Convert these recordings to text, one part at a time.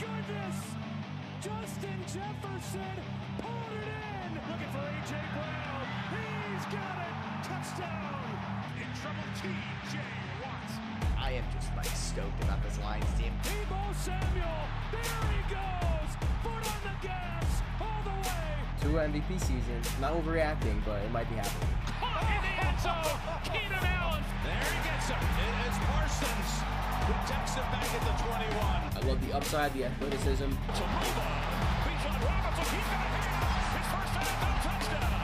goodness! Justin Jefferson pulled it in. Looking for A.J. Brown. He's got it. Touchdown. In trouble, T.J. Watts. I am just like stoked about this Lions team. Deebo Samuel. There he goes. Foot on the gas. All the way. Two MVP seasons. Not overreacting, but it might be happening. Caught in the end zone. Keenan Allen. There he gets him. It is Parsons takes it back at the 21. I love the upside, the athleticism. to. Bijan Robinson, he's got. His first NFL touchdown.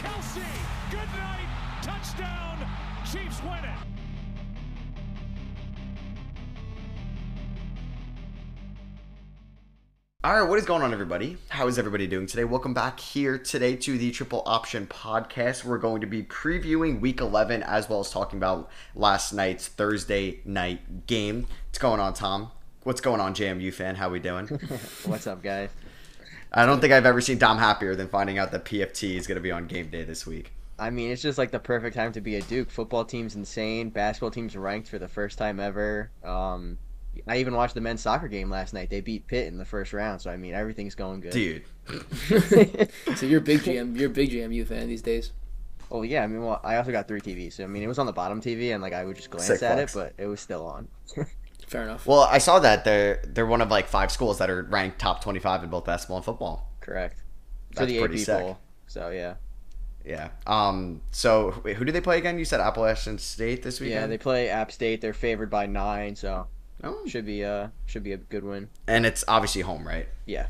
Kelce, good night. Touchdown. Chiefs win it. All right, what is going on, everybody? How is everybody doing today? Welcome back here today to the Triple Option Podcast. We're going to be previewing Week 11 as well as talking about last night's Thursday night game. What's going on, Tom? What's going on, JMU fan? How we doing? What's up, guys? I don't think I've ever seen Dom happier than finding out that PFT is going to be on game day this week. I mean, it's just like the perfect time to be a Duke. Football team's insane. Basketball team's ranked for the first time ever. Um, I even watched the men's soccer game last night. They beat Pitt in the first round, so I mean, everything's going good. Dude, So you're a big GM, you're a big JMU fan these days. Oh yeah, I mean, well, I also got three TVs, so I mean, it was on the bottom TV, and like I would just glance Sick at flex. it, but it was still on. Fair enough. well, I saw that they're they're one of like five schools that are ranked top 25 in both basketball and football. Correct. For That's the pretty AP sick. poll. So yeah, Yeah. Um. So wait, who do they play again? You said Appalachian State this weekend. yeah, they play App State. They're favored by nine, so Oh. should be uh should be a good win. And it's obviously home, right? Yeah.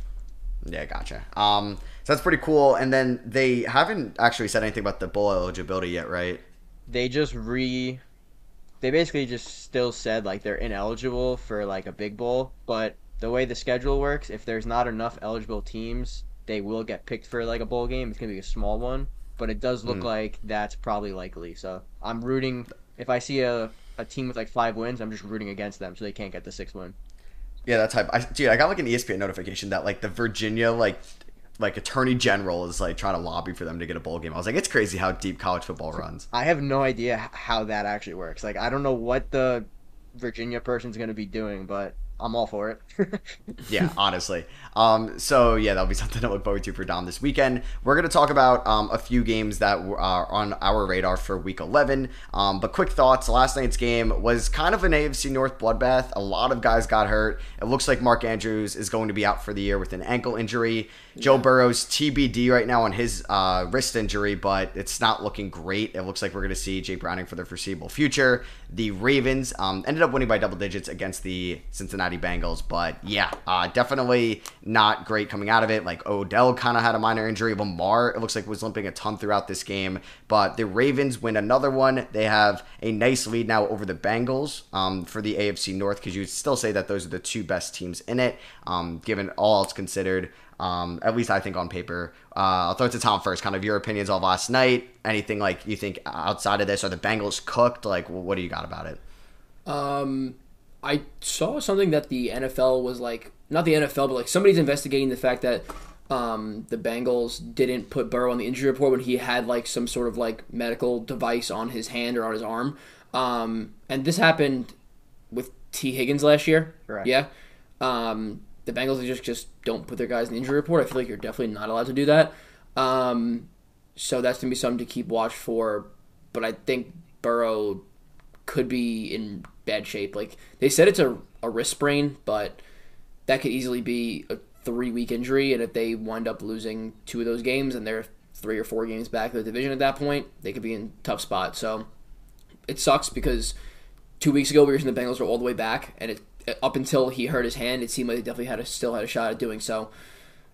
Yeah, gotcha. Um, so that's pretty cool. And then they haven't actually said anything about the bowl eligibility yet, right? they just re they basically just still said like they're ineligible for like a big bowl but the way the schedule works if there's not enough eligible teams they will get picked for like a bowl game it's gonna be a small one but it does look Hmm. like that's probably likely so i'm rooting if i see a, a team with like five wins i'm just rooting against them so they can't get the sixth win Yeah, that's hype. I, dude, I got like an ESPN notification that like the Virginia like like attorney general is like trying to lobby for them to get a bowl game. I was like, it's crazy how deep college football runs. i have no idea how that actually works like i don't know what the virginia person's gonna be doing but i'm all for it yeah, honestly. Um, so yeah, that'll be something to look forward to for Dom this weekend. We're gonna talk about um, a few games that are on our radar for Week 11. Um, but quick thoughts: last night's game was kind of an AFC North bloodbath. A lot of guys got hurt. It looks like Mark Andrews is going to be out for the year with an ankle injury. Joe Burrow's TBD right now on his uh, wrist injury, but it's not looking great. It looks like we're going to see Jake Browning for the foreseeable future. The Ravens um, ended up winning by double digits against the Cincinnati Bengals, but yeah, uh, definitely not great coming out of it. Like Odell kind of had a minor injury. Lamar, it looks like was limping a ton throughout this game, but the Ravens win another one. They have a nice lead now over the Bengals um, for the AFC North because you still say that those are the two best teams in it, um, given all else considered. Um, at least I think on paper. Uh, I'll throw it to Tom first. Kind of your opinions of last night. Anything like you think outside of this? Are the Bengals cooked? Like, what do you got about it? Um, I saw something that the NFL was like, not the NFL, but like somebody's investigating the fact that um, the Bengals didn't put Burrow on the injury report when he had like some sort of like medical device on his hand or on his arm. Um, and this happened with Tee Higgins last year. Correct. Yeah. Um, the Bengals just just don't put their guys in the injury report. I feel like you're definitely not allowed to do that. Um, so that's gonna be something to keep watch for. But I think Burrow could be in bad shape. Like they said, it's a, a wrist sprain, but that could easily be a three week injury. And if they wind up losing two of those games and they're three or four games back of the division at that point, they could be in tough spot. So it sucks because two weeks ago we were saying the Bengals were all the way back, and it up until he hurt his hand, it seemed like they definitely had a, still had a shot at doing so.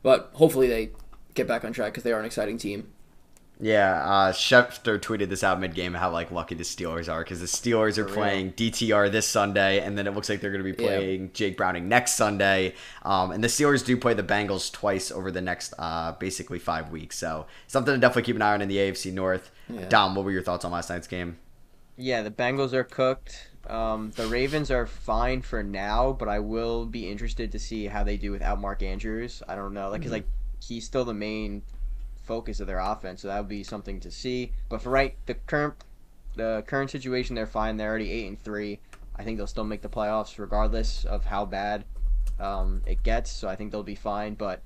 But hopefully they get back on track because they are an exciting team. Yeah, uh, Schefter tweeted this out mid game how like lucky the Steelers are because the Steelers are playing DTR this Sunday, and then it looks like they're going to be Yeah. playing Jake Browning next Sunday. Um, and the Steelers do play the Bengals twice over the next uh, basically five weeks, so something to definitely keep an eye on in the AFC North. Yeah. Dom, what were your thoughts on last night's game? Yeah, the Bengals are cooked. Um, the Ravens are fine for now, but I will be interested to see how they do without Mark Andrews. I don't know, like, 'cause, like he's still the main focus of their offense, so that would be something to see. But for right, the current the current situation, they're fine. They're already eight and three. I think they'll still make the playoffs regardless of how bad um, it gets. So I think they'll be fine. But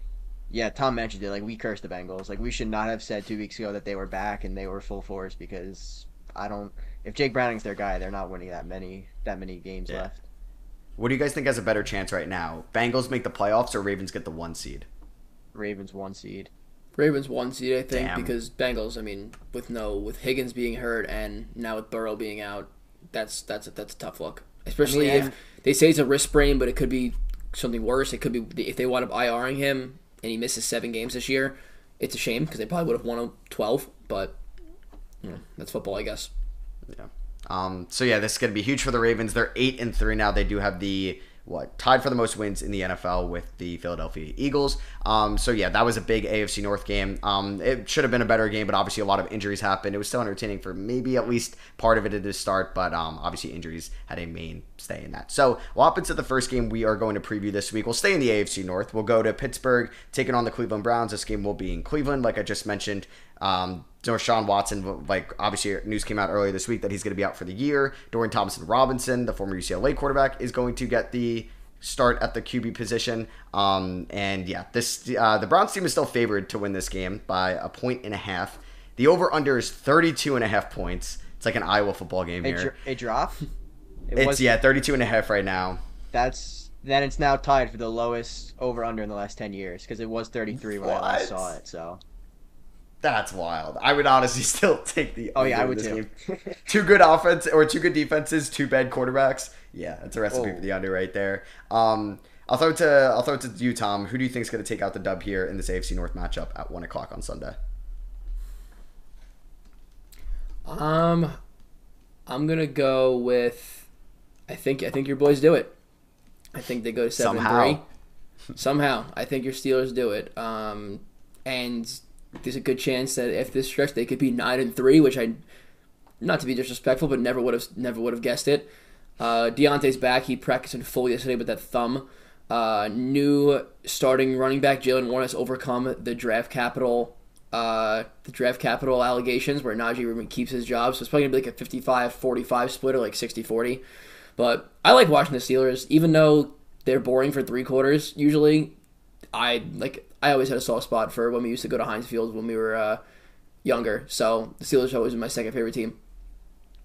yeah, Tom mentioned it. Like we cursed the Bengals. Like we should not have said two weeks ago that they were back and they were full force because I don't. If Jake Browning's their guy, they're not winning that many that many games Yeah. left. What do you guys think has a better chance right now? Bengals make the playoffs or Ravens get the one seed? Ravens one seed. Ravens one seed, I think, Damn. because Bengals. I mean, with no with Higgins being hurt and now with Burrow being out, that's that's a, that's a tough look. Especially I mean, if they say it's a wrist sprain, but it could be something worse. It could be if they wind up IRing him and he misses seven games this year. It's a shame because they probably would have won twelve, but you know, that's football, I guess. Yeah. Um, so yeah, this is going to be huge for the Ravens. They're eight and three now. They do have the what tied for the most wins in the NFL with the Philadelphia Eagles. Um, so yeah, that was a big AFC North game. Um, it should have been a better game, but obviously a lot of injuries happened. It was still entertaining for maybe at least part of it at the start, but um, obviously injuries had a main stay in that. So what happens to the first game we are going to preview this week? We'll stay in the AFC North. We'll go to Pittsburgh taking on the Cleveland Browns. This game will be in Cleveland, like I just mentioned. Um, Deshaun Watson, like obviously news came out earlier this week that he's going to be out for the year. Dorian Thompson Robinson, the former UCLA quarterback, is going to get the start at the QB position. Um, and yeah, this uh, the Browns team is still favored to win this game by a point and a half. The over under is 32 and a half points. It's like an Iowa football game A, here. a drop. It It's was- yeah, 32 and a half right now. That's then it's now tied for the lowest over under in the last ten years because it was thirty three when I last saw it. So That's wild. I would honestly still take the oh yeah, I would this too. two good offense or two good defenses, two bad quarterbacks. Yeah, that's a recipe Oh. for the under right there. Um, I'll throw it to I'll throw it to you, Tom. Who do you think is going to take out the dub here in this AFC North matchup at one o'clock on Sunday? Um, I'm gonna go with. I think I think your boys do it. I think they go to seven Somehow. three. Somehow, I think your Steelers do it. Um, and there's a good chance that if this stretch they could be nine and three, which I, not to be disrespectful, but never would have never would have guessed it. Uh, Diontae's back. He practiced in full yesterday with that thumb. Uh, new starting running back Jaylen Warren has overcome the draft capital, uh, the draft capital allegations where Najee Rubin keeps his job. So it's probably gonna be like a 55-45 split or like 60-40. But I like watching the Steelers, even though they're boring for three quarters. Usually, I like. I always had a soft spot for when we used to go to Heinz Field when we were uh, younger. So the Steelers always been my second favorite team.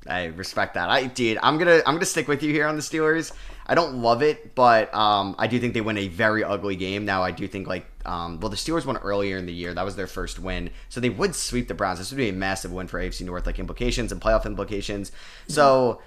I respect that. I did. I'm gonna I'm gonna stick with you here on the Steelers. I don't love it, but um, I do think they win a very ugly game. Now I do think like um, well the Steelers won earlier in the year. That was their first win, so they would sweep the Browns. This would be a massive win for AFC North, like implications and playoff implications. So.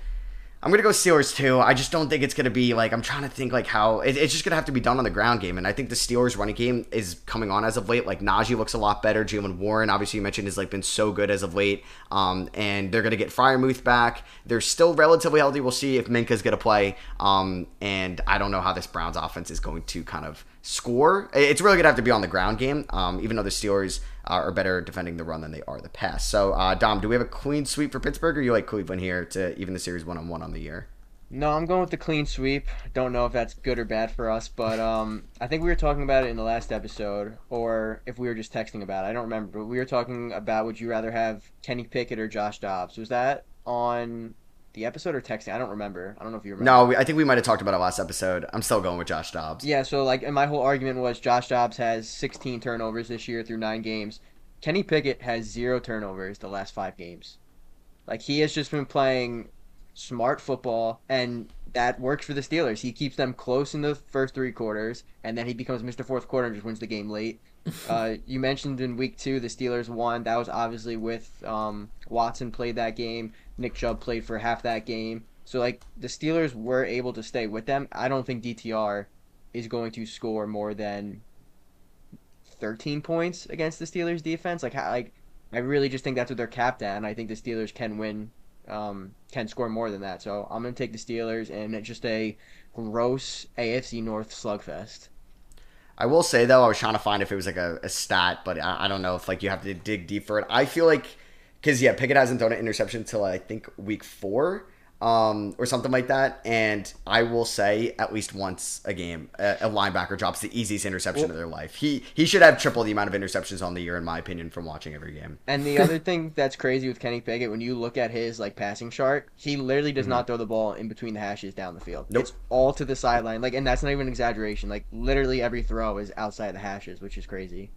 I'm gonna go Steelers too. I just don't think it's gonna be like I'm trying to think like how it, it's just gonna have to be done on the ground game, and I think the Steelers running game is coming on as of late. Like Najee looks a lot better. Jaylen Warren, obviously you mentioned, has like been so good as of late. Um, and they're gonna get Freiermuth back. They're still relatively healthy. We'll see if Minkah's gonna play. Um, and I don't know how this Browns offense is going to kind of score. It's really gonna have to be on the ground game. Um, even though the Steelers uh, are better defending the run than they are the pass. So uh, Dom, do we have a clean sweep for Pittsburgh, or you like Cleveland here to even the series one on one on the year? No, I'm going with the clean sweep. Don't know if that's good or bad for us, but um, I think we were talking about it in the last episode, or if we were just texting about it. I don't remember, but we were talking about would you rather have Kenny Pickett or Josh Dobbs? Was that on the episode or texting? I don't remember. I don't know if you remember. No, we, I think we might have talked about it last episode. I'm still going with Josh Dobbs. Yeah, so like, and my whole argument was Josh Dobbs has 16 turnovers this year through nine games. Kenny Pickett has zero turnovers the last five games. Like he has just been playing smart football, and that works for the Steelers. He keeps them close in the first three quarters, and then he becomes Mr. Fourth Quarter and just wins the game late. uh, you mentioned in week two the Steelers won. That was obviously with um, Watson played that game. Nick Chubb played for half that game. So like the Steelers were able to stay with them. I don't think DTR is going to score more than 13 points against the Steelers defense. Like like I really just think that's what they're capped at, and I think the Steelers can win, um, can score more than that. So I'm gonna take the Steelers, and it's just a gross AFC North slugfest. I will say though, I was trying to find if it was like a, a stat, but I, I don't know if like you have to dig deep for it. I feel like because yeah, Pickett hasn't thrown an interception until I think week four. um, or something like that. And I will say, at least once a game, a, a linebacker drops the easiest interception of their life. He he should have triple the amount of interceptions on the year, in my opinion, from watching every game. And the other thing that's crazy with Kenny Pickett, when you look at his like passing chart, he literally does not throw the ball in between the hashes down the field. Nope. It's all to the sideline. Like, and that's not even an exaggeration. Like, literally every throw is outside the hashes, which is crazy.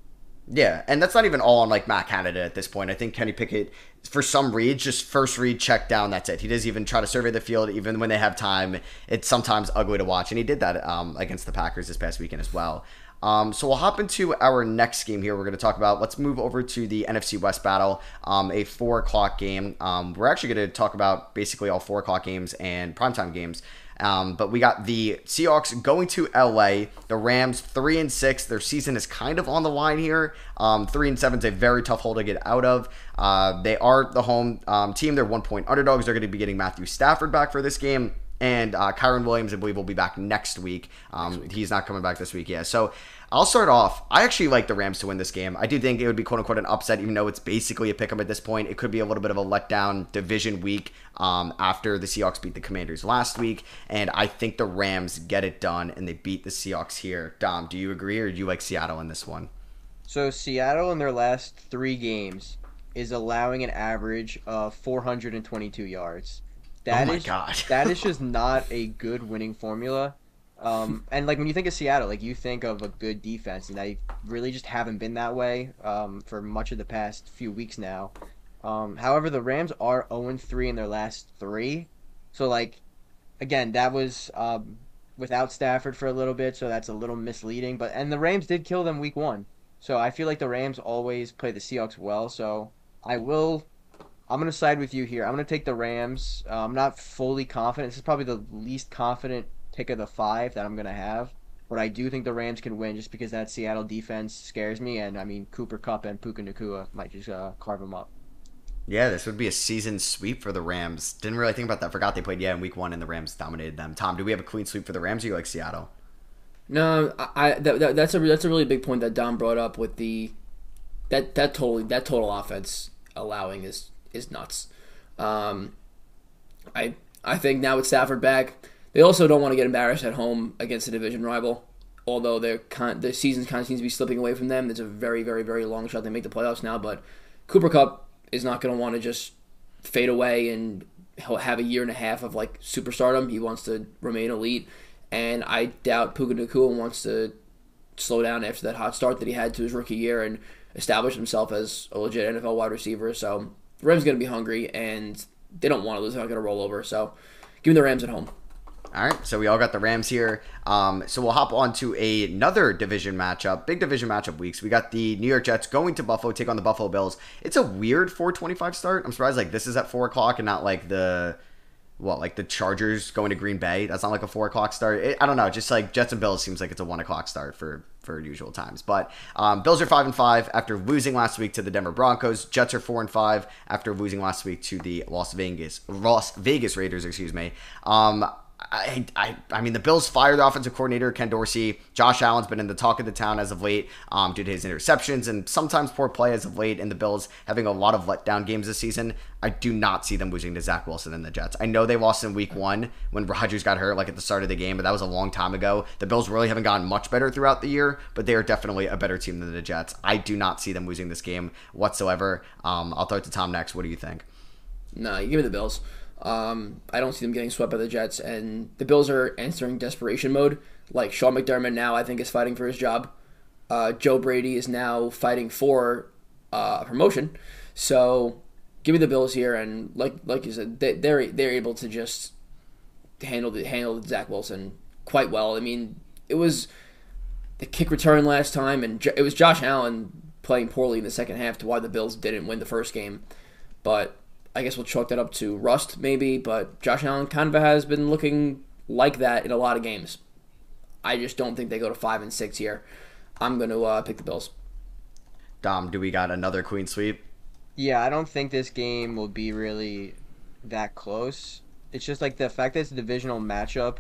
Yeah, and that's not even all on like Matt Canada at this point. I think Kenny Pickett, for some reads, just first read, check down, that's it. He doesn't even try to survey the field, even when they have time. It's sometimes ugly to watch, and he did that um, against the Packers this past weekend as well. Um, so we'll hop into our next game here. We're going to talk about. Let's move over to the NFC West battle, um, a four o'clock game. Um, we're actually going to talk about basically all four o'clock games and primetime games. Um, but we got the Seahawks going to LA. The Rams three and six. Their season is kind of on the line here. Um, three and seven is a very tough hole to get out of. Uh, they are the home um, team. They're one point underdogs. They're going to be getting Matthew Stafford back for this game. And uh, Kyren Williams, I believe, will be back next week. Um, next week. He's not coming back this week, yeah. So I'll start off. I actually like the Rams to win this game. I do think it would be quote unquote an upset, even though it's basically a pick 'em at this point. It could be a little bit of a letdown division week um, after the Seahawks beat the Commanders last week. And I think the Rams get it done and they beat the Seahawks here. Dom, do you agree or do you like Seattle in this one? So Seattle in their last three games is allowing an average of 422 yards. That oh my is, god, that is just not a good winning formula. Um, and like when you think of Seattle, like you think of a good defense, and they really just haven't been that way um, for much of the past few weeks now. Um, however, the Rams are 0 3 in their last three, so like again, that was um, without Stafford for a little bit, so that's a little misleading. But and the Rams did kill them week one, so I feel like the Rams always play the Seahawks well. So I will I'm going to side with you here. I'm going to take the Rams. Uh, I'm not fully confident. This is probably the least confident pick of the five that I'm going to have. But I do think the Rams can win just because that Seattle defense scares me. And, I mean, Cooper Kupp and Puka Nacua might just uh, carve them up. Yeah, this would be a season sweep for the Rams. Didn't really think about that. Forgot they played, yeah, in week one and the Rams dominated them. Tom, do we have a clean sweep for the Rams or you like Seattle? No, I, that, that, that's a that's a really big point that Dom brought up with the that that totally that total offense allowing is is nuts. Um, I I think now with Stafford back, they also don't want to get embarrassed at home against a division rival. Although their the season kind of seems to be slipping away from them. It's a very very very long shot they make the playoffs now. But Cooper Kupp is not going to want to just fade away and have a year and a half of like superstardom. He wants to remain elite, and I doubt Puka Nacua wants to slow down after that hot start that he had to his rookie year and establish himself as a legit NFL wide receiver. So the Rams are going to be hungry, and they don't want to lose. They're not going to roll over. So give me the Rams at home. All right, so we all got the Rams here. Um, so we'll hop on to another division matchup, big division matchup weeks. We got the New York Jets going to Buffalo, take on the Buffalo Bills. It's a weird 425 start. I'm surprised like this is at four o'clock and not like the what like the Chargers going to Green Bay. That's not like a four o'clock start. It, I don't know. Just like Jets and Bills seems like it's a one o'clock start for for usual times. But um, Bills are five and five after losing last week to the Denver Broncos. Jets are four and five after losing last week to the Las Vegas Las Vegas Raiders. Excuse me. Um, I, I, I mean, the Bills fired offensive coordinator, Ken Dorsey. Josh Allen's been in the talk of the town as of late um, due to his interceptions and sometimes poor play as of late, and the Bills having a lot of letdown games this season. I do not see them losing to Zach Wilson and the Jets. I know they lost in week one when Rodgers got hurt, like at the start of the game, but that was a long time ago. The Bills really haven't gotten much better throughout the year, but they are definitely a better team than the Jets. I do not see them losing this game whatsoever. Um, I'll throw it to Tom next. What do you think? No, you give me the Bills. Um, I don't see them getting swept by the Jets, and the Bills are entering desperation mode. Like Sean McDermott now, I think is fighting for his job. Uh, Joe Brady is now fighting for uh, promotion. So give me the Bills here, and like like you said, they, they're they're able to just handle the handle Zach Wilson quite well. I mean, it was the kick return last time, and it was Josh Allen playing poorly in the second half to why the Bills didn't win the first game. But I guess we'll chalk that up to rust, maybe. But Josh Allen kind of has been looking like that in a lot of games. I just don't think they go to five and six here. I'm going to uh, pick the Bills. Dom, do we got another queen sweep? Yeah, I don't think this game will be really that close. It's just like the fact that it's a divisional matchup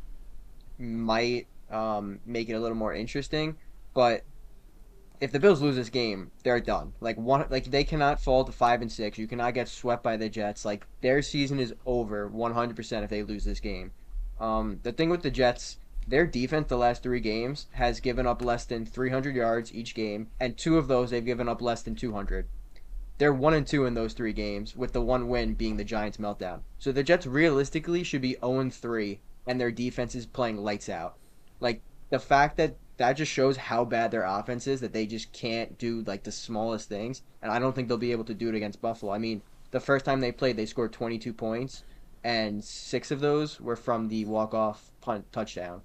might um, make it a little more interesting. But if the Bills lose this game, they're done. Like one, like they cannot fall to five and six. You cannot get swept by the Jets. Like their season is over 100% if they lose this game. Um, the thing with the Jets, their defense the last three games has given up less than 300 yards each game, and two of those they've given up less than 200. They're one and two in those three games, with the one win being the Giants' meltdown. So the Jets realistically should be 0 and three, and their defense is playing lights out. Like the fact that that just shows how bad their offense is that they just can't do like the smallest things, and I don't think they'll be able to do it against Buffalo. I mean, the first time they played, they scored 22 points, and six of those were from the walk-off punt touchdown.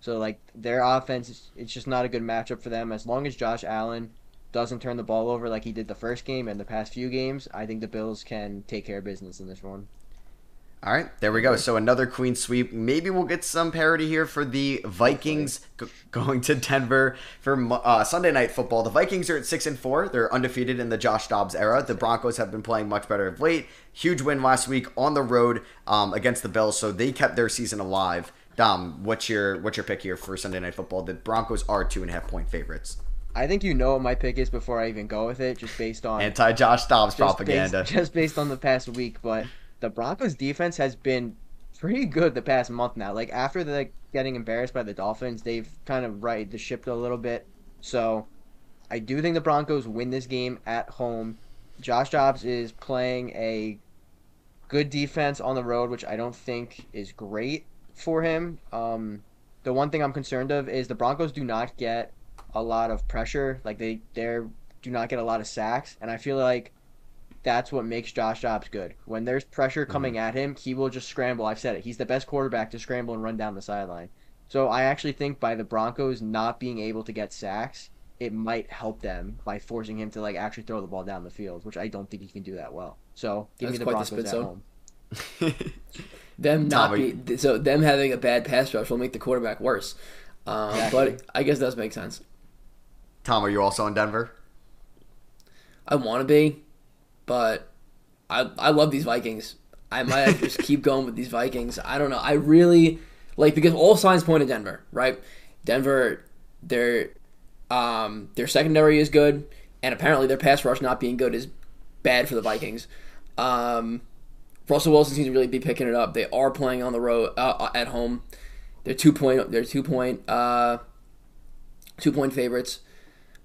So like their offense, it's just not a good matchup for them. As long as Josh Allen doesn't turn the ball over like he did the first game and the past few games, I think the Bills can take care of business in this one. All right, there we go. So another queen sweep. Maybe we'll get some parity here for the Vikings going to Denver for uh, Sunday night football. The Vikings are at six and four. They're undefeated in the Josh Dobbs era. The Broncos have been playing much better of late. Huge win last week on the road um, against the Bills, so they kept their season alive. Dom, what's your what's your pick here for Sunday night football? The Broncos are two and a half point favorites. I think you know what my pick is before I even go with it, just based on anti Josh Dobbs just propaganda. Based, just based on the past week, but the Broncos defense has been pretty good the past month now. Like after the getting embarrassed by the Dolphins, they've kind of right the ship a little bit. So I do think the Broncos win this game at home. Josh Dobbs is playing a good defense on the road, which I don't think is great for him. Um, the one thing I'm concerned of is the Broncos do not get a lot of pressure. Like they they do not get a lot of sacks, and I feel like that's what makes Josh Dobbs good. When there's pressure coming mm-hmm. at him, he will just scramble. I've said it. He's the best quarterback to scramble and run down the sideline. So I actually think by the Broncos not being able to get sacks, it might help them by forcing him to like actually throw the ball down the field, which I don't think he can do that well. So give That's me the Broncos the at home. them not be so them having a bad pass rush will make the quarterback worse. Um, exactly. But I guess does make sense. Tom, are you also in Denver? I want to be but I I love these Vikings. I might just keep going with these Vikings. I don't know. I really like because all signs point to Denver, right? Denver, their um, their secondary is good, and apparently their pass rush not being good is bad for the Vikings. Um, Russell Wilson seems to really be picking it up. They are playing on the road uh, uh at home. They're two point. They're two point. Uh, two point favorites,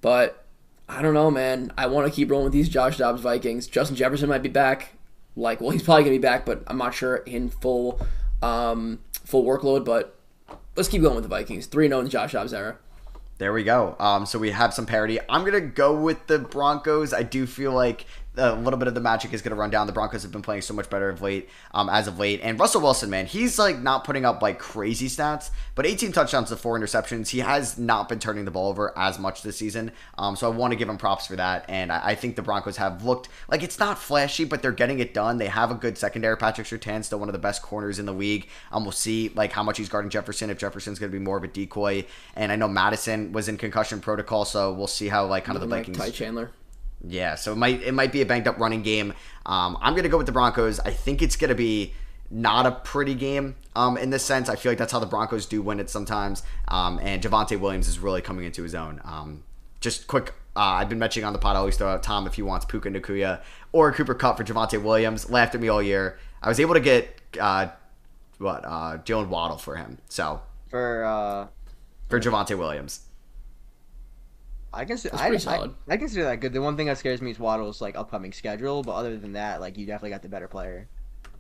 but I don't know, man. I want to keep rolling with these Josh Dobbs Vikings. Justin Jefferson might be back. Like, well, he's probably gonna be back, but I'm not sure in full, um, full workload. But let's keep going with the Vikings. Three zero oh Josh Dobbs era. There we go. Um, so we have some parity. I'm gonna go with the Broncos. I do feel like a little bit of the magic is going to run down. The Broncos have been playing so much better of late, um, as of late. And Russell Wilson, man, he's like not putting up like crazy stats, but 18 touchdowns to four interceptions. He has not been turning the ball over as much this season. Um, so I want to give him props for that. And I, I, think the Broncos have looked like it's not flashy, but they're getting it done. They have a good secondary. Patrick Surtain, still one of the best corners in the league. Um, we'll see like how much he's guarding Jefferson. If Jefferson's going to be more of a decoy, and I know Madison was in concussion protocol, so we'll see how like kind of the Vikings. Ty Chandler. Yeah, so it might it might be a banged up running game. Um, I'm gonna go with the Broncos. I think it's gonna be not a pretty game um, in this sense. I feel like that's how the Broncos do win it sometimes. Um, and Javonte Williams is really coming into his own. Um, just quick, uh, I've been mentioning on the pod. I always throw out Tom if he wants Puka Nacua or Cooper Kupp for Javonte Williams. Laughed at me all year. I was able to get uh, what uh, Jaylen Waddle for him. So for uh, for Javonte Williams. I consider I, I, I, consider that good. The one thing that scares me is Waddle's like upcoming schedule, but other than that, like you definitely got the better player.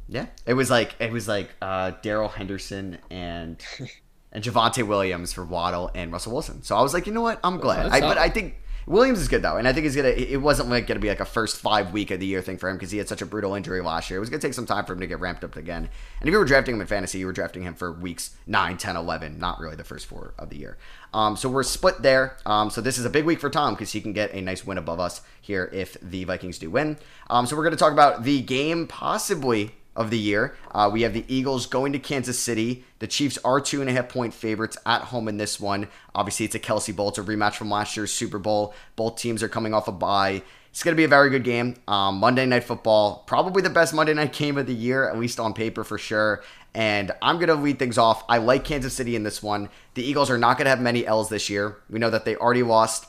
Yeah, it was like it was like uh, Darrell Henderson and and Javonte Williams for Waddle and Russell Wilson. So I was like, you know what, I'm glad. I, but I think Williams is good though, and I think he's gonna. It wasn't like gonna be like a first five week of the year thing for him because he had such a brutal injury last year. It was gonna take some time for him to get ramped up again. And if you were drafting him in fantasy, you were drafting him for weeks 9, 10, 11, not really the first four of the year. Um, so we're split there. Um, so this is a big week for Tom because he can get a nice win above us here if the Vikings do win. Um, so we're gonna talk about the game possibly of the year. Uh, we have the Eagles going to Kansas City. The Chiefs are two and a half point favorites at home in this one. Obviously, it's a Kelce Bowl. It's a rematch from last year's Super Bowl. Both teams are coming off a bye. It's going to be a very good game. Um, Monday Night Football, probably the best Monday night game of the year, at least on paper for sure. And I'm going to lead things off. I like Kansas City in this one. The Eagles are not going to have many L's this year. We know that they already lost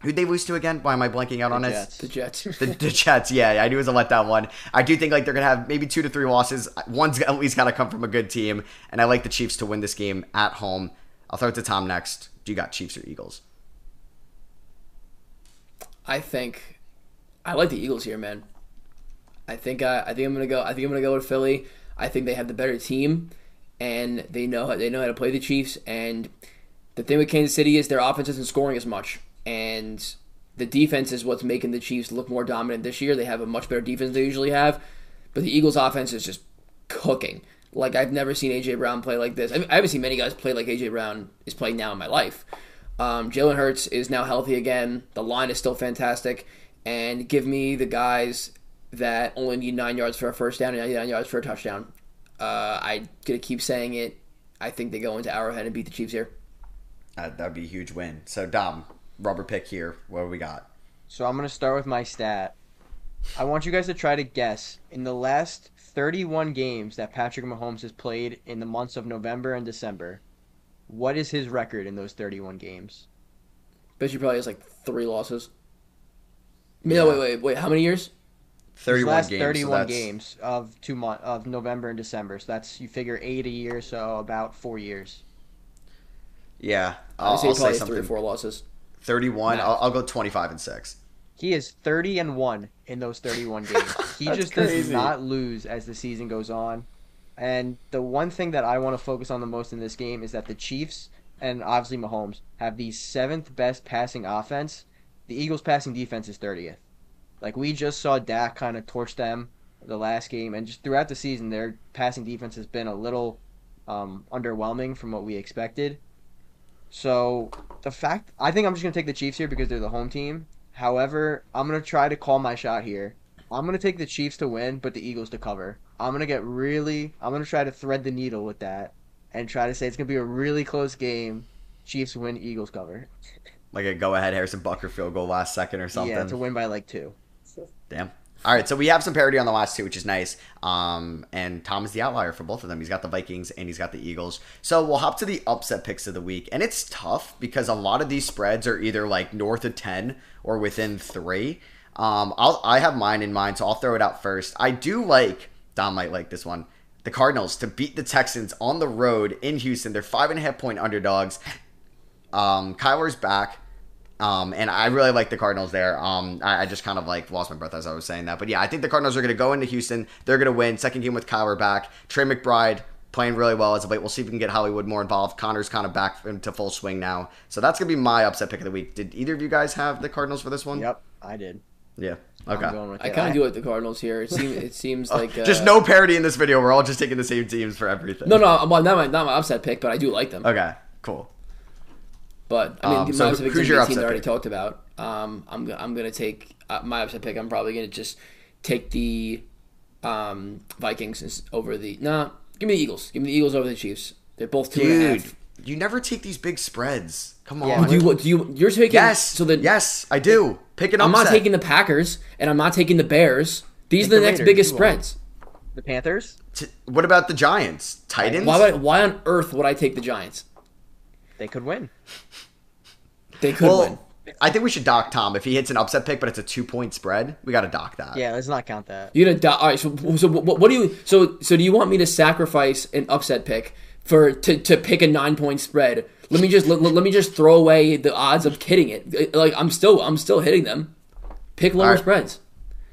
Who'd they lose to again? Why am I blanking out on it? Jets. The Jets. The, the Jets, yeah, I knew it was a letdown one. I do think like they're gonna have maybe two to three losses. One's at least gotta come from a good team, and I like the Chiefs to win this game at home. I'll throw it to Tom next. Do you got Chiefs or Eagles? I think I like the Eagles here, man. I think I, I think I'm gonna go. I think I'm gonna go with Philly. I think they have the better team, and they know they know how to play the Chiefs. And the thing with Kansas City is their offense isn't scoring as much, and the defense is what's making the Chiefs look more dominant this year. They have a much better defense than they usually have, but the Eagles' offense is just cooking. Like I've never seen AJ Brown play like this. I I haven't seen many guys play like AJ Brown is playing now in my life. Um, Jalen Hurts is now healthy again. The line is still fantastic, and give me the guys that only need nine yards for a first down and 99 yards for a touchdown. Uh, I'm gonna keep saying it. I think they go into Arrowhead and beat the Chiefs here. Uh, that'd be a huge win. So Dom, rubber pick here. What do we got? So I'm gonna start with my stat. I want you guys to try to guess in the last 31 games that Patrick Mahomes has played in the months of November and December. What is his record in those 31 games? Bet you probably has like three losses. No, wait, wait, wait. How many years? Thirty-one last games. so 31 that's- games of two month of November and December. So that's you figure eight a year, so about four years. Yeah, I I'll, say I'll probably say has three or four losses. Thirty-one. No. I'll, I'll go twenty-five and six. He is 30 and 1 in those 31 games. He just does not lose as the season goes on. And the one thing that I want to focus on the most in this game is that the Chiefs and obviously Mahomes have the seventh best passing offense. The Eagles' passing defense is 30th. Like we just saw Dak kind of torch them the last game, and just throughout the season, their passing defense has been a little um, underwhelming from what we expected. So the fact I think I'm just gonna take the Chiefs here because they're the home team. However, I'm gonna try to call my shot here. I'm gonna take the Chiefs to win, but the Eagles to cover. I'm gonna get really. I'm gonna try to thread the needle with that, and try to say it's gonna be a really close game. Chiefs win, Eagles cover. Like a go-ahead Harrison Butker field goal last second or something. Yeah, to win by like two. Damn. All right, so we have some parity on the last two, which is nice. Um, and Tom is the outlier for both of them. He's got the Vikings and he's got the Eagles. So we'll hop to the upset picks of the week, and it's tough because a lot of these spreads are either like north of ten or within three. Um, I'll I have mine in mind, so I'll throw it out first. I do like Dom might like this one. The Cardinals to beat the Texans on the road in Houston. They're five and a half point underdogs. Um, Kyler's back. Um, and I really like the Cardinals there. Um, I, I just kind of like lost my breath as I was saying that, but yeah, I think the Cardinals are going to go into Houston. They're going to win. Second game with Kyler back. Trey McBride playing really well as of late. We'll see if we can get Hollywood more involved. Conner's kind of back into full swing now, so that's going to be my upset pick of the week. Did either of you guys have the Cardinals for this one? Yep, I did. Yeah. I'm Okay. I kind of do it the Cardinals here. It seems it seems like uh, just no parody in this video. We're all just taking the same teams for everything. No, no, well, not my not my upset pick, but I do like them. Okay. Cool. But I mean, Um, my so upset pick who's is your a team I already pick? talked about. Um, I'm I'm gonna take uh, my upset pick. I'm probably gonna just take the um, Vikings over the nah. Give me the Eagles. Give me the Eagles over the Chiefs. They're both two and a Dude, half. you never take these big spreads. Come on. Yeah, Do you, what, do you you're taking yes. so the yes, I do. Pick an I'm not taking the Packers and I'm not taking the Bears. These Take are the, the next Raiders, biggest you spreads. The Panthers, T- what about the Giants? Titans? Why would I, why on earth would I take the Giants? They could win. They could well, win. I think we should dock Tom if he hits an upset pick, but it's a two point spread. We got to dock that. Yeah, let's not count that. You're gonna die. All right. So, so what, what do you? So, so do you want me to sacrifice an upset pick for to, to pick a nine point spread? Let me just let, let me just throw away the odds of hitting it. Like I'm still I'm still hitting them. Pick lower All right. spreads.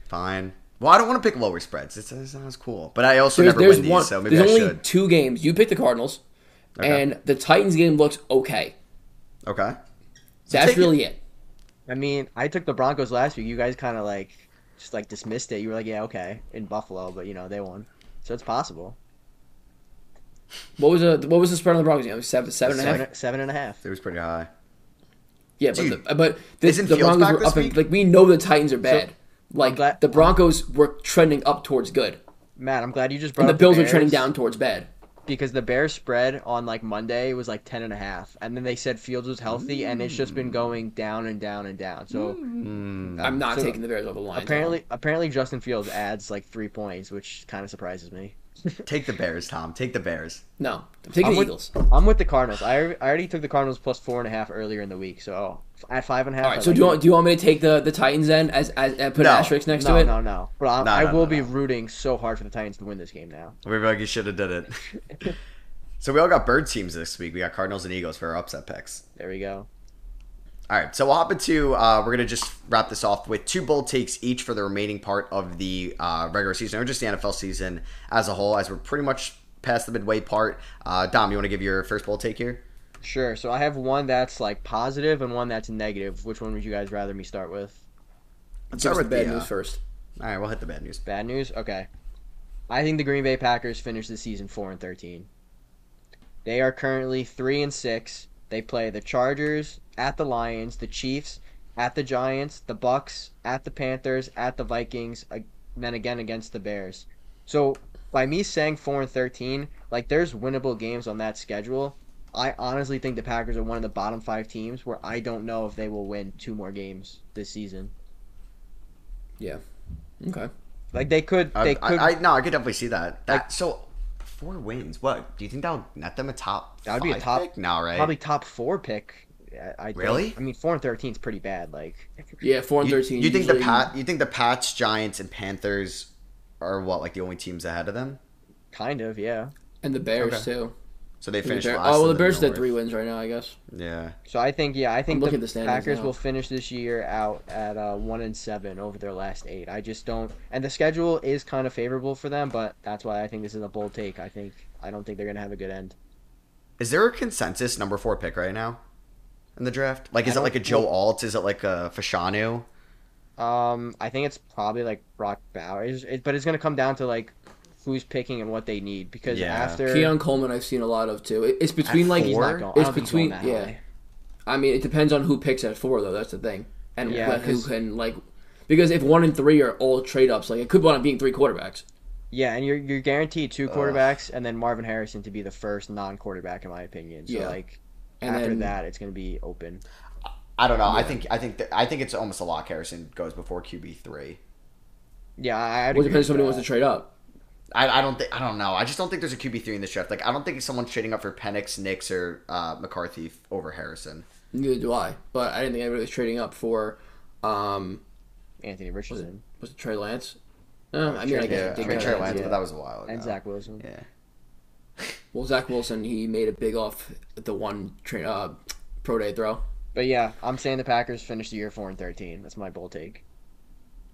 Fine. Well, I don't want to pick lower spreads. It's, it sounds cool, but I also There's, never there's win these, one. so maybe there's I only should. two games. You pick the Cardinals, Okay. and the Titans game looks okay. Okay. That's take it. really it. I mean, I took the Broncos last week. You guys kind of like just like dismissed it. You were like, yeah, okay, in Buffalo, but you know they won, so it's possible. What was the what was the spread on the Broncos game? Seven seven and a half. Seven, seven and a half. It was pretty high. Yeah, but Dude, the, but the, isn't the Fields Broncos were up. In, like we know the Titans are bad. like glad- the Broncos were trending up towards good, Matt, I'm glad you just brought and the up Bills were Bears trending down towards bad. Because the Bears spread on like Monday was like 10 and a half, and then they said Fields was healthy, and it's just been going down and down and down. So Mm, I'm not So, taking the Bears over the line. apparently, apparently Justin Fields adds like three points, which kind of surprises me. Take the Bears, Tom. Take the Bears. No, I'm I'm the with, Eagles. I'm with the Cardinals. I, I already took the Cardinals plus four and a half earlier in the week, so at five and a half. All right, I so like do you want do you want me to take the the Titans then as, as and put No. an asterisk next no, to it? no, no. But I'm, No, I no, will no, be no. rooting so hard for the Titans to win this game now. We feel like you should have did it. so we all got bird teams this week. We got Cardinals and Eagles for our upset picks. There we go. All right, so we'll hop into. Uh, we're gonna just wrap this off with two bold takes each for the remaining part of the uh, regular season, or just the NFL season as a whole, as we're pretty much past the midway part. Uh, Dom, you want to give your first bold take here? Sure. So I have one that's like positive and one that's negative. Which one would you guys rather me start with? Let's start us the with bad the, news uh, first. All right, we'll hit the bad news. Bad news. Okay. I think the Green Bay Packers finished the season four and thirteen. They are currently three and six. They play the Chargers at the Lions, the Chiefs at the Giants, the Bucks at the Panthers, at the Vikings, ag- then again against the Bears. So by me saying four and thirteen, like there's winnable games on that schedule. I honestly think the Packers are one of the bottom five teams where I don't know if they will win two more games this season. Yeah. Okay. Like they could, I, they could. I, I no, I could definitely see that. That Like- so four wins. What do you think that'll net them a top? That would be a top- pick? No, right? probably top four pick. I, I think. Really? I mean, four and thirteen is pretty bad. Like, Yeah, four and You, thirteen. you think the Pat? You think the Pats, Giants, and Panthers are what like the only teams ahead of them? kind of, yeah. and the Bears Okay. too. So they The finished Bear- last. oh well, the Bears North. at three wins right now, I guess. Yeah. So I think, yeah, I think looking the, at the Packers now. will finish this year out at uh, one and seven over their last eight. I just don't, and the schedule is kind of favorable for them, but that's why I think this is a bold take. I think I don't think they're gonna have a good end. Is there a consensus number four pick right now in the draft? Like, is I it like a Joe Alt? Is it like a Fashanu? Um, I think it's probably like Brock Bowers, it, but it's gonna come down to like who's picking and what they need because Yeah. after Keon Coleman, I've seen a lot of too. It- It's between At like four? he's not going. It's don't he's between- going yeah. high. I mean, it depends on who picks at four, though. That's the thing, and Yeah, like, who 'cause- can like, because if one and three are all trade ups, like it could wind up being three quarterbacks. Yeah, and you're you're guaranteed two Ugh. quarterbacks, and then Marvin Harrison to be the first non-quarterback in my opinion. So Yeah. like And after then that, it's gonna be open. I don't know. I think I think that, I think it's almost a lock. Harrison goes before QB three. Yeah, I. Well, it depends if with somebody wants to trade up. I, I don't think I don't know. I just don't think there's a QB three in this draft. Like I don't think someone's trading up for Penix, Nix, or uh, McCarthy over Harrison. Neither do I. But I didn't think anybody was trading up for, um, Anthony Richardson was it Trey Lance? Uh, I mean, I Trey- guess Yeah, I mean Trey Lance, yeah. but that was a while ago. and Zach Wilson. Yeah. Well, Zach Wilson, he made a big off the one tra- uh, pro day throw. But yeah, I'm saying the Packers finish the year four and thirteen. That's my bold take.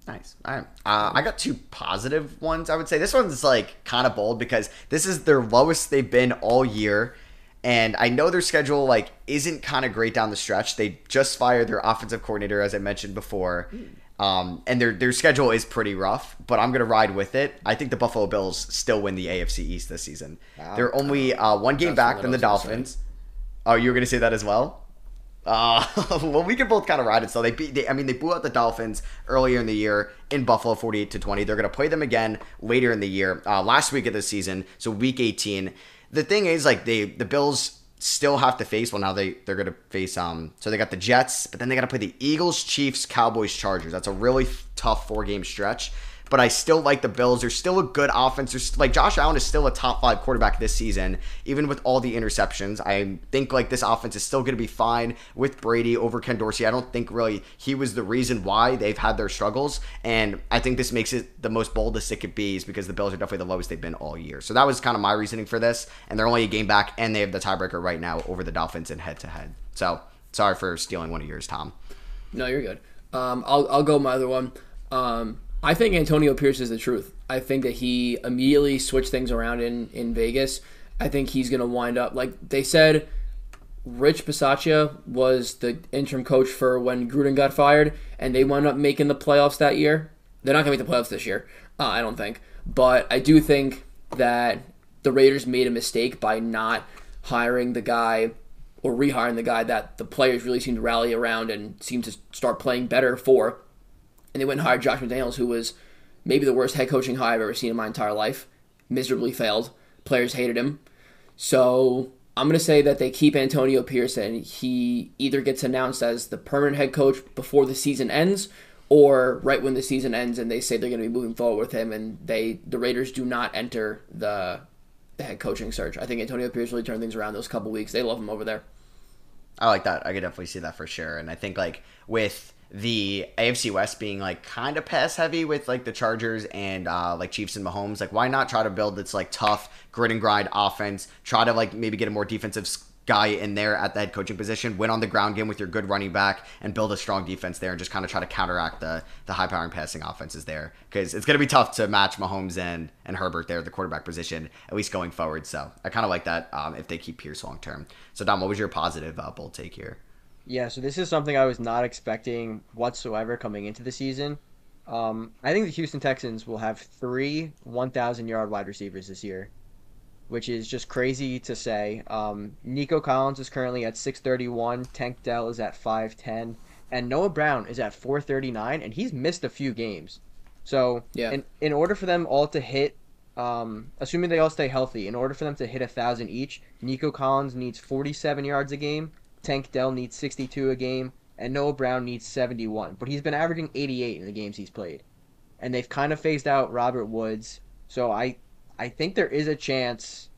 Nice. All right. Uh, I got two positive ones. I would say this one's like kind of bold because this is their lowest they've been all year, and I know their schedule like isn't kind of great down the stretch. They just fired their offensive coordinator, as I mentioned before, um, and their their schedule is pretty rough. But I'm gonna ride with it. I think the Buffalo Bills still win the AFC East this season. Wow. They're only uh, one game That's back than the was gonna say. Dolphins. Oh, you were gonna say that as well. Uh, well, we can both kind of ride it. So they beat. They, I mean, they blew out the Dolphins earlier in the year in Buffalo, forty-eight to twenty. They're going to play them again later in the year, uh, last week of the season, so week eighteen. The thing is, like they, the Bills still have to face. Well, now they they're going to face. Um, so they got the Jets, but then they got to play the Eagles, Chiefs, Cowboys, Chargers. That's a really tough four-game stretch. But I still like the Bills. They're still a good offense. There's, like Josh Allen is still a top five quarterback this season, even with all the interceptions. I think like this offense is still going to be fine with Brady over Ken Dorsey. I don't think really he was the reason why they've had their struggles, and I think this makes it the most boldest it could be, is because the Bills are definitely the lowest they've been all year. So that was kind of my reasoning for this, and they're only a game back, and they have the tiebreaker right now over the Dolphins in head to head. So sorry for stealing one of yours, Tom. No, you're good. Um, I'll I'll go my other one. Um, I think Antonio Pierce is the truth. I think that he immediately switched things around in in Vegas. I think he's gonna wind up like they said. Rich Bisaccia was the interim coach for when Gruden got fired, and they wound up making the playoffs that year. They're not gonna make the playoffs this year, uh, I don't think. But I do think that the Raiders made a mistake by not hiring the guy or rehiring the guy that the players really seemed to rally around and seemed to start playing better for. And they went and hired Josh McDaniels, who was maybe the worst head coaching hire I've ever seen in my entire life. Miserably failed. Players hated him. So I'm going to say that they keep Antonio Pierce and he either gets announced as the permanent head coach before the season ends or right when the season ends and they say they're going to be moving forward with him, and they the Raiders do not enter the the head coaching search. I think Antonio Pierce really turned things around those couple weeks. They love him over there. I like that. I could definitely see that for sure. And I think like with the AFC West being like kind of pass heavy with like the Chargers and uh, like Chiefs and Mahomes, like why not try to build this like tough grit and grind offense? Try to like maybe get a more defensive guy in there at the head coaching position, win on the ground game with your good running back, and build a strong defense there, and just kind of try to counteract the the high powering passing offenses there because it's to be tough to match Mahomes and and Herbert there, at the quarterback position, at least going forward. So I kind of like that um, if they keep Pierce long term. So Dom, what was your positive uh, bold take here? Yeah, so this is something I was not expecting whatsoever coming into the season. Um, I think the Houston Texans will have three 1,000 yard wide receivers this year which is just crazy to say. Um, Nico Collins is currently at 631, Tank Dell is at 510, and Noah Brown is at 439, and he's missed a few games. So, yeah. in, in order for them all to hit, um, assuming they all stay healthy, in order for them to hit a thousand each, Nico Collins needs 47 yards a game, Tank Dell needs 62 a game, and Noah Brown needs 71. But he's been averaging 88 in the games he's played, and they've kind of phased out Robert Woods. So I I think there is a chance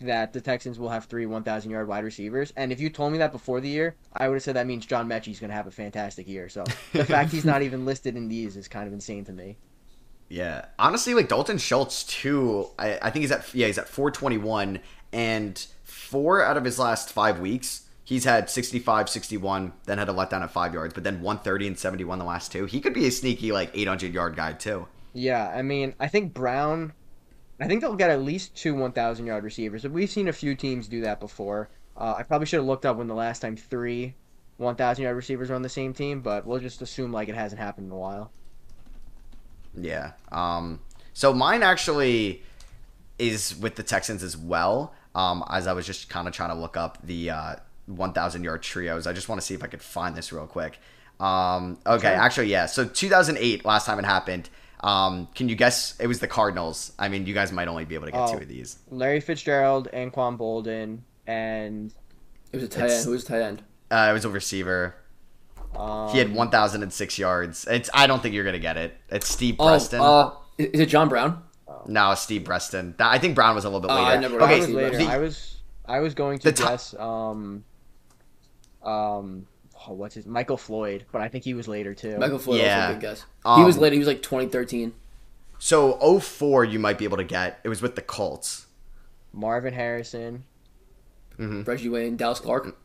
that the Texans will have three 1,000 yard wide receivers. And if you told me that before the year, I would have said that means John Metchie's going to have a fantastic year. So the fact he's not even listed in these is kind of insane to me. Yeah, honestly, like Dalton Schultz too. I, I think he's at yeah he's at 421, and four out of his last five weeks, he's had 65, 61, then had a letdown at five yards, but then 130 and 71 the last two. He could be a sneaky like 800 yard guy too. Yeah, I mean, I think Brown I think they'll get at least two 1,000 yard receivers. We've seen a few teams do that before. Uh, I probably should have looked up when the last time three 1,000 yard receivers were on the same team, but we'll just assume like it hasn't happened in a while. Yeah. Um. So mine actually is with the Texans as well. Um. As I was just kind of trying to look up the uh, 1,000 yard trios. I just want to see if I could find this real quick. Um. Okay. Actually, yeah. So 2008, last time it happened. Um, can you guess? It was the Cardinals. I mean, you guys might only be able to get Oh. two of these. Larry Fitzgerald, Anquan Boldin, and It was a tight end. Who was a tight end? Uh, it was a receiver. um, He had 1,006 yards. It's. I don't think you're gonna get it. It's Steve Oh, Breaston. uh, is it John Brown? no, Steve Breaston. That- I think Brown was a little bit Oh, later. I never- I okay, was later. the- I was I was going to the ti- guess um um oh, what's his Michael Floyd, but I think he was later too. Michael Floyd Yeah. also a good guess. he Um, was later. He was like 2013. so 04 you might be able to get. It was with the Colts. Marvin Harrison. Reggie Wayne, Dallas Clark.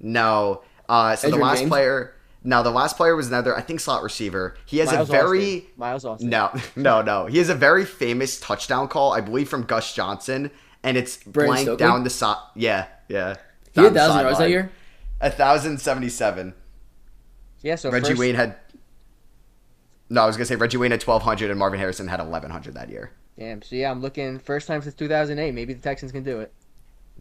No. Uh, so the last James? player. Now the last player was another. I think slot receiver. He has Miles a very. Austin. Miles Austin. No, no, no. He has a very famous touchdown call, I believe, from Gus Johnson, and it's Brandon blank Stokley? down the side. Yeah, yeah. He had thousand yards that year. A thousand seventy-seven. Yeah, so Reggie first, Wayne had. No, I was gonna say Reggie Wayne had twelve hundred and Marvin Harrison had eleven hundred that year. Damn. So yeah, I'm looking first time since 2008. Maybe the Texans can do it.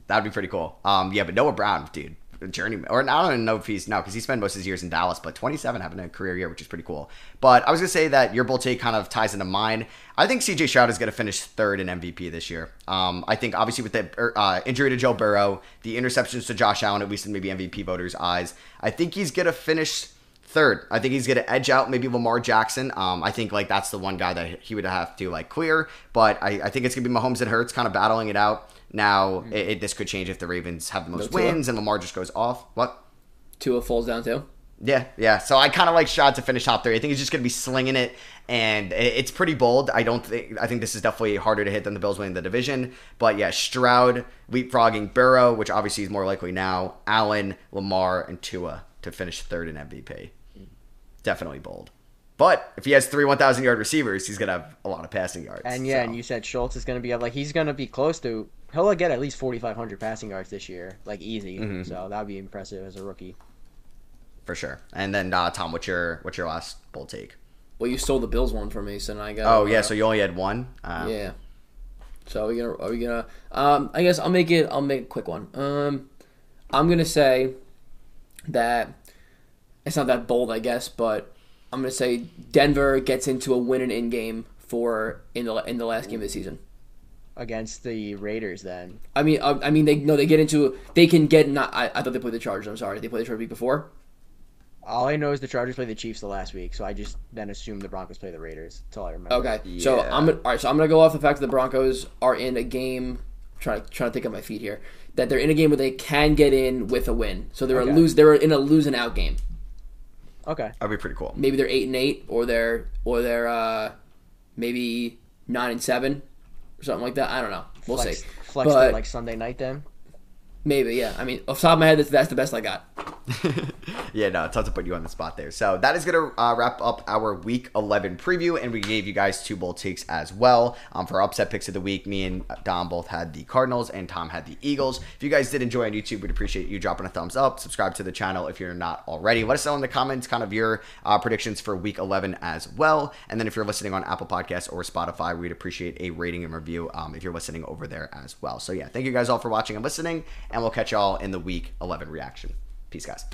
That'd be pretty cool. Um, yeah, but Noah Brown, dude, journeyman, or I don't even know if he's no, because he spent most of his years in Dallas, but 27 having a career year, which is pretty cool. But I was gonna say that your bull take kind of ties into mine. I think C.J. Stroud is gonna finish third in MVP this year. Um, I think obviously with the er, uh, injury to Joe Burrow, the interceptions to Josh Allen, at least in maybe MVP voters' eyes, I think he's gonna finish third. I think he's gonna edge out maybe Lamar Jackson. Um, I think like that's the one guy that he would have to like clear. But I, I think it's gonna be Mahomes and Hurts kind of battling it out. Now hmm. it, it, this could change if the Ravens have the most Tua? wins and Lamar just goes off. What? Tua falls down too. Yeah, yeah. So I kind of like Stroud to finish top three. I think he's just gonna be slinging it, and it- it's pretty bold. I don't think I think this is definitely harder to hit than the Bills winning the division. But yeah, Stroud leapfrogging Burrow, which obviously is more likely now. Allen, Lamar, and Tua to finish third in MVP. Hmm. Definitely bold. But if he has three 1,000 yard receivers, he's gonna have a lot of passing yards. And yeah, so. and you said Schultz is going to be like he's going to be close to he'll get at least 4,500 passing yards this year, like easy. Mm-hmm. So that would be impressive as a rookie. for sure. And then uh, Tom, what's your what's your last bold take? Well, you stole the Bills one from me, so now I got. Oh yeah, so you only had one. Uh, Yeah. So are we gonna? Are we gonna? Um, I guess I'll make it. I'll make a quick one. Um, I'm gonna say that it's not that bold, I guess, but I'm gonna say Denver gets into a win and in game for in the in the last game of the season. Against the Raiders, then I mean, uh, I mean, they no, they get into they can get not. I, I thought they played the Chargers. I'm sorry, they played the Chargers week before. All I know is the Chargers play the Chiefs the last week, so I just then assume the Broncos play the Raiders. That's all I remember. Okay, so I'm gonna, all right. So I'm gonna go off the fact that the Broncos are in a game. Trying to trying to think on my feet here. That they're in a game where they can get in with a win. So they're Okay. a lose. They're in a losing out game. Okay. That'd be pretty cool. Maybe they're eight and eight, or they're or they're uh, maybe nine and seven, or something like that. I don't know. We'll Flex, see. flex But- like Sunday night then. Maybe yeah. I mean, off the top of my head, that's, that's the best I got. yeah, no, it's tough to put you on the spot there. So that is going to uh, wrap up our Week 11 preview, and we gave you guys two bold takes as well. Um, for upset picks of the week, me and Dom both had the Cardinals, and Tom had the Eagles. If you guys did enjoy on YouTube, we'd appreciate you dropping a thumbs up. Subscribe to the channel if you're not already. Let us know in the comments kind of your uh, predictions for Week 11 as well. And then if you're listening on Apple Podcasts or Spotify, we'd appreciate a rating and review um, if you're listening over there as well. So yeah, thank you guys all for watching and listening, and we'll catch y'all in the Week 11 reaction. Peace, guys.